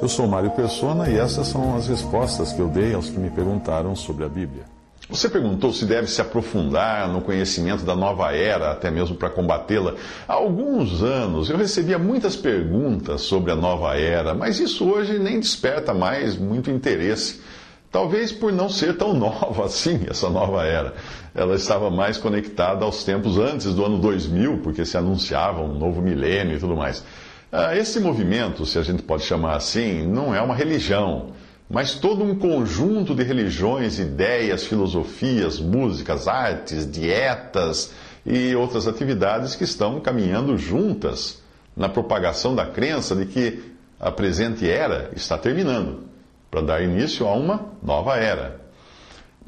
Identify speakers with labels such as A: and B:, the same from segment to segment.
A: Eu sou Mário Persona e essas são as respostas que eu dei aos que me perguntaram sobre a Bíblia.
B: Você perguntou se deve se aprofundar no conhecimento da nova era, até mesmo para combatê-la. Há alguns anos eu recebia muitas perguntas sobre a nova era, mas isso hoje nem desperta mais muito interesse. Talvez por não ser tão nova assim, essa nova era. Ela estava mais conectada aos tempos antes do ano 2000, porque se anunciava um novo milênio e tudo mais. Ah, esse movimento, se a gente pode chamar assim, não é uma religião, mas todo um conjunto de religiões, ideias, filosofias, músicas, artes, dietas e outras atividades que estão caminhando juntas na propagação da crença de que a presente era está terminando para dar início a uma nova era.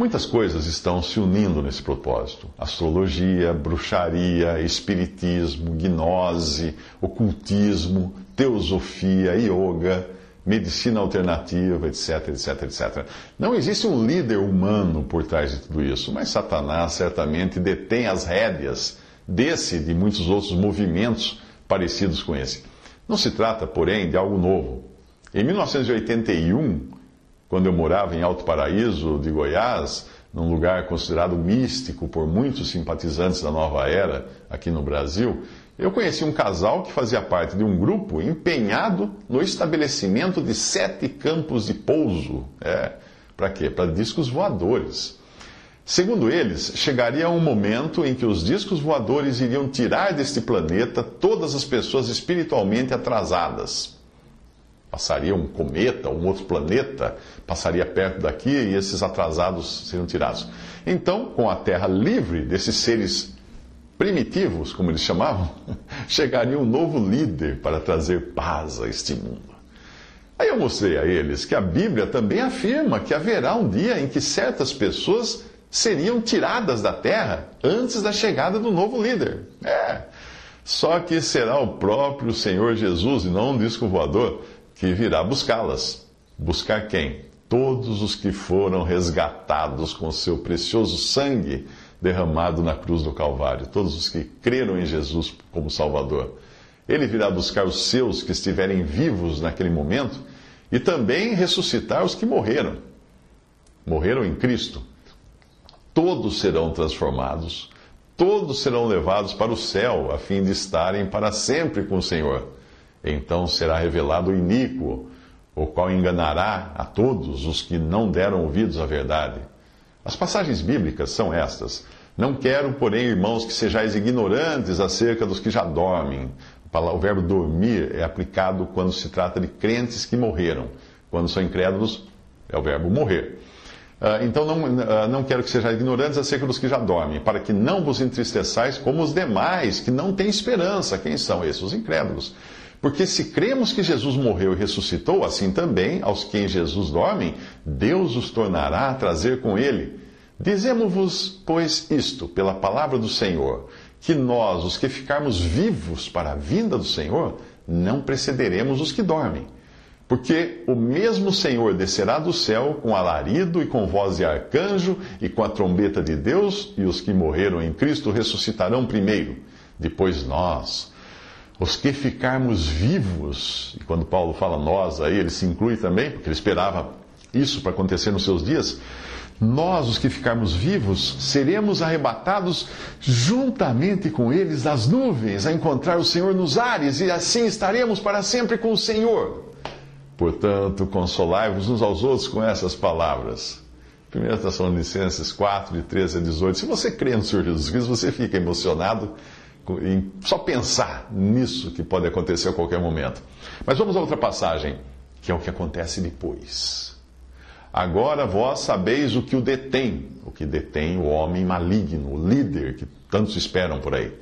B: Muitas coisas estão se unindo nesse propósito: astrologia, bruxaria, espiritismo, gnose, ocultismo, teosofia, yoga, medicina alternativa, etc, etc, etc. Não existe um líder humano por trás de tudo isso, mas Satanás certamente detém as rédeas desse e de muitos outros movimentos parecidos com esse. Não se trata, porém, de algo novo. Em 1981, quando eu morava em Alto Paraíso de Goiás, num lugar considerado místico por muitos simpatizantes da nova era aqui no Brasil, eu conheci um casal que fazia parte de um grupo empenhado no estabelecimento de sete campos de pouso. É, para quê? Para discos voadores. Segundo eles, chegaria um momento em que os discos voadores iriam tirar deste planeta todas as pessoas espiritualmente atrasadas passaria um cometa, um outro planeta, passaria perto daqui e esses atrasados seriam tirados. Então, com a Terra livre desses seres primitivos, como eles chamavam, chegaria um novo líder para trazer paz a este mundo. Aí eu mostrei a eles que a Bíblia também afirma que haverá um dia em que certas pessoas seriam tiradas da terra antes da chegada do novo líder. É. Só que será o próprio Senhor Jesus e não um disco voador que virá buscá-las. Buscar quem? Todos os que foram resgatados com seu precioso sangue derramado na cruz do Calvário, todos os que creram em Jesus como Salvador. Ele virá buscar os seus que estiverem vivos naquele momento e também ressuscitar os que morreram. Morreram em Cristo. Todos serão transformados, todos serão levados para o céu, a fim de estarem para sempre com o Senhor. Então será revelado o iníquo, o qual enganará a todos os que não deram ouvidos à verdade. As passagens bíblicas são estas. Não quero, porém, irmãos, que sejais ignorantes acerca dos que já dormem. O verbo dormir é aplicado quando se trata de crentes que morreram. Quando são incrédulos, é o verbo morrer. Ah, então não, ah, não quero que sejais ignorantes acerca dos que já dormem, para que não vos entristeçais como os demais, que não têm esperança. Quem são esses? Os incrédulos. Porque se cremos que Jesus morreu e ressuscitou, assim também, aos que em Jesus dormem, Deus os tornará a trazer com ele. Dizemos-vos, pois, isto, pela palavra do Senhor, que nós, os que ficarmos vivos para a vinda do Senhor, não precederemos os que dormem. Porque o mesmo Senhor descerá do céu com alarido e com voz de arcanjo e com a trombeta de Deus, e os que morreram em Cristo ressuscitarão primeiro. Depois nós os que ficarmos vivos, e quando Paulo fala nós aí, ele se inclui também, porque ele esperava isso para acontecer nos seus dias, nós, os que ficarmos vivos, seremos arrebatados juntamente com eles das nuvens, a encontrar o Senhor nos ares, e assim estaremos para sempre com o Senhor. Portanto, consolai-vos uns aos outros com essas palavras. 1 Tessalonicenses 4, de 13 a 18. Se você crê no Senhor Jesus Cristo, você fica emocionado em só pensar nisso que pode acontecer a qualquer momento. Mas vamos a outra passagem, que é o que acontece depois. Agora vós sabeis o que o detém, o que detém o homem maligno, o líder que tantos esperam por aí,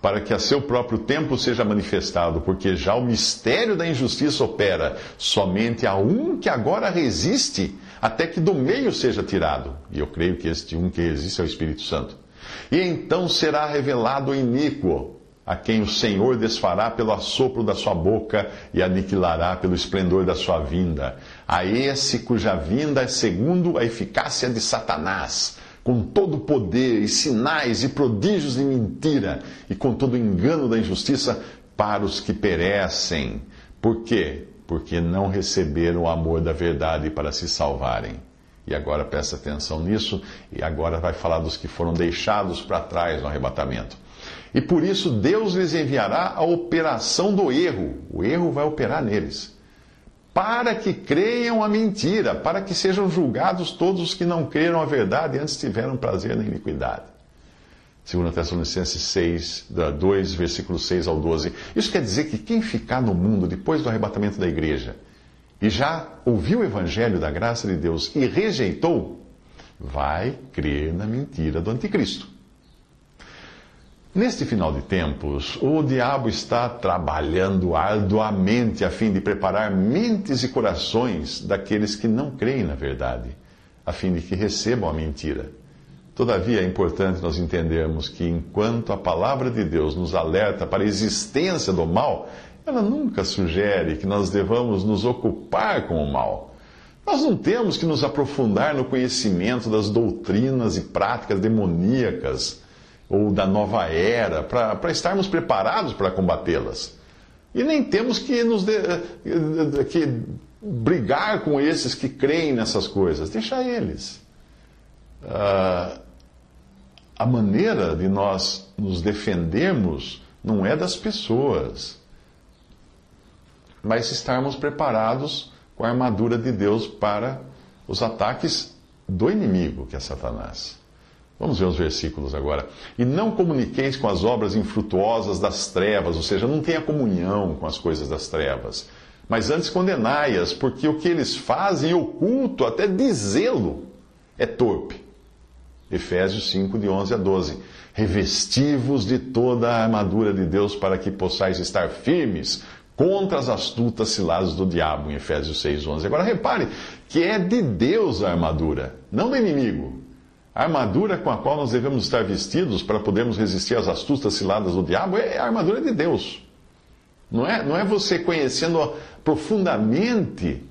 B: para que a seu próprio tempo seja manifestado, porque já o mistério da injustiça opera somente a um que agora resiste, até que do meio seja tirado. E eu creio que este um que resiste é o Espírito Santo. E então será revelado o iníquo, a quem o Senhor desfará pelo assopro da sua boca e aniquilará pelo esplendor da sua vinda. A esse cuja vinda é segundo a eficácia de Satanás, com todo o poder e sinais e prodígios de mentira, e com todo o engano da injustiça para os que perecem Por quê? Porque não receberam o amor da verdade para se salvarem. E agora presta atenção nisso, e agora vai falar dos que foram deixados para trás no arrebatamento. E por isso Deus lhes enviará a operação do erro. O erro vai operar neles. Para que creiam a mentira, para que sejam julgados todos os que não creram a verdade e antes tiveram prazer na iniquidade. 2 Tessalonicenses 6, 2, versículos 6 ao 12. Isso quer dizer que quem ficar no mundo depois do arrebatamento da igreja e já ouviu o evangelho da graça de Deus e rejeitou, vai crer na mentira do anticristo. Neste final de tempos, o diabo está trabalhando arduamente a fim de preparar mentes e corações daqueles que não creem na verdade, a fim de que recebam a mentira. Todavia, é importante nós entendermos que enquanto a palavra de Deus nos alerta para a existência do mal, ela nunca sugere que nós devamos nos ocupar com o mal. Nós não temos que nos aprofundar no conhecimento das doutrinas e práticas demoníacas ou da nova era para estarmos preparados para combatê-las. E nem temos que, nos de, que brigar com esses que creem nessas coisas. Deixa eles. Uh, a maneira de nós nos defendermos não é das pessoas mas estarmos preparados com a armadura de Deus para os ataques do inimigo, que é Satanás. Vamos ver os versículos agora. E não comuniqueis com as obras infrutuosas das trevas, ou seja, não tenha comunhão com as coisas das trevas, mas antes condenai-as, porque o que eles fazem oculto, até dizê-lo, é torpe. Efésios 5, de 11 a 12. Revestivos de toda a armadura de Deus para que possais estar firmes contra as astutas ciladas do diabo, em Efésios 6, 11. Agora repare que é de Deus a armadura, não do inimigo. A armadura com a qual nós devemos estar vestidos para podermos resistir às astutas ciladas do diabo é a armadura de Deus. Não é, não é você conhecendo profundamente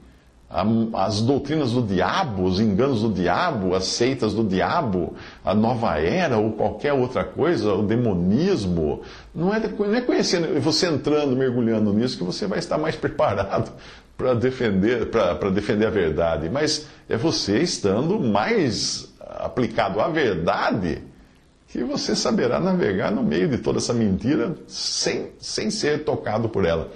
B: as doutrinas do diabo, os enganos do diabo, as seitas do diabo, a nova era ou qualquer outra coisa, o demonismo. Não é, não é conhecendo, você entrando, mergulhando nisso, que você vai estar mais preparado para defender, defender a verdade. Mas é você estando mais aplicado à verdade que você saberá navegar no meio de toda essa mentira sem, sem ser tocado por ela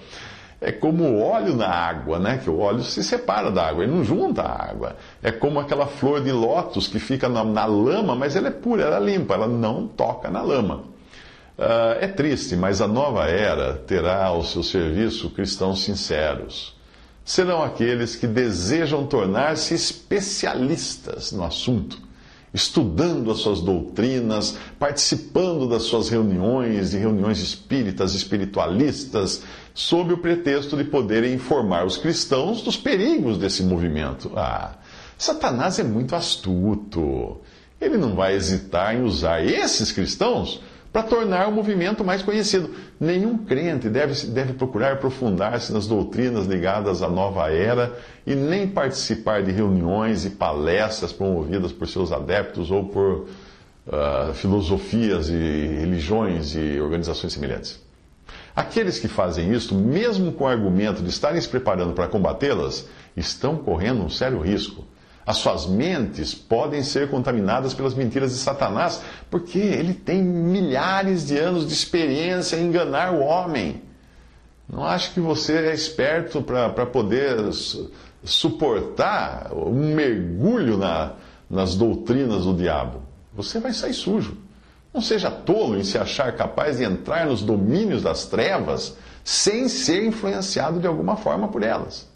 B: é como o óleo na água, né? Que o óleo se separa da água, ele não junta a água. É como aquela flor de lótus que fica na, na lama, mas ela é pura, ela é limpa, ela não toca na lama. Uh, é triste, mas a nova era terá ao seu serviço cristãos sinceros. Serão aqueles que desejam tornar-se especialistas no assunto estudando as suas doutrinas, participando das suas reuniões, de reuniões espíritas, espiritualistas, sob o pretexto de poderem informar os cristãos dos perigos desse movimento. Ah, Satanás é muito astuto. Ele não vai hesitar em usar esses cristãos para tornar o movimento mais conhecido. Nenhum crente deve, deve procurar aprofundar-se nas doutrinas ligadas à nova era e nem participar de reuniões e palestras promovidas por seus adeptos ou por uh, filosofias e religiões e organizações semelhantes. Aqueles que fazem isto, mesmo com o argumento de estarem se preparando para combatê-las, estão correndo um sério risco. As suas mentes podem ser contaminadas pelas mentiras de Satanás, porque ele tem milhares de anos de experiência em enganar o homem. Não acho que você é esperto para poder suportar um mergulho na, nas doutrinas do diabo. Você vai sair sujo. Não seja tolo em se achar capaz de entrar nos domínios das trevas sem ser influenciado de alguma forma por elas.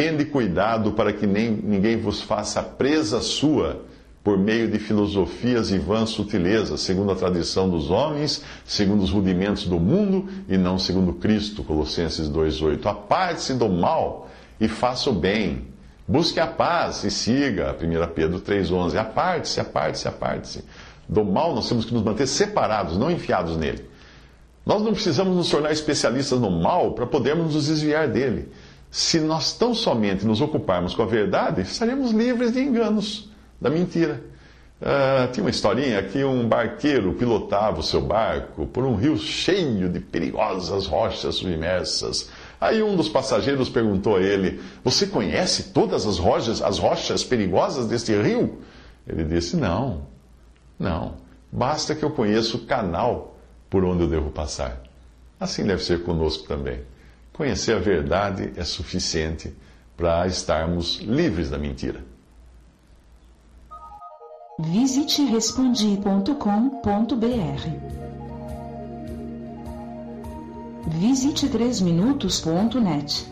B: Tende cuidado para que nem, ninguém vos faça presa sua por meio de filosofias e vãs sutilezas, segundo a tradição dos homens, segundo os rudimentos do mundo e não segundo Cristo. Colossenses 2,8. Aparte-se do mal e faça o bem. Busque a paz e siga. 1 Pedro 3,11. Aparte-se, aparte-se, aparte-se do mal, nós temos que nos manter separados, não enfiados nele. Nós não precisamos nos tornar especialistas no mal para podermos nos desviar dele. Se nós tão somente nos ocuparmos com a verdade, estaremos livres de enganos, da mentira. Uh, tinha uma historinha que um barqueiro pilotava o seu barco por um rio cheio de perigosas rochas submersas. Aí um dos passageiros perguntou a ele: Você conhece todas as rochas, as rochas perigosas deste rio? Ele disse: Não, não. Basta que eu conheça o canal por onde eu devo passar. Assim deve ser conosco também. Conhecer a verdade é suficiente para estarmos livres da mentira.
C: Visite respondi.com.br. Visite 3minutos.net.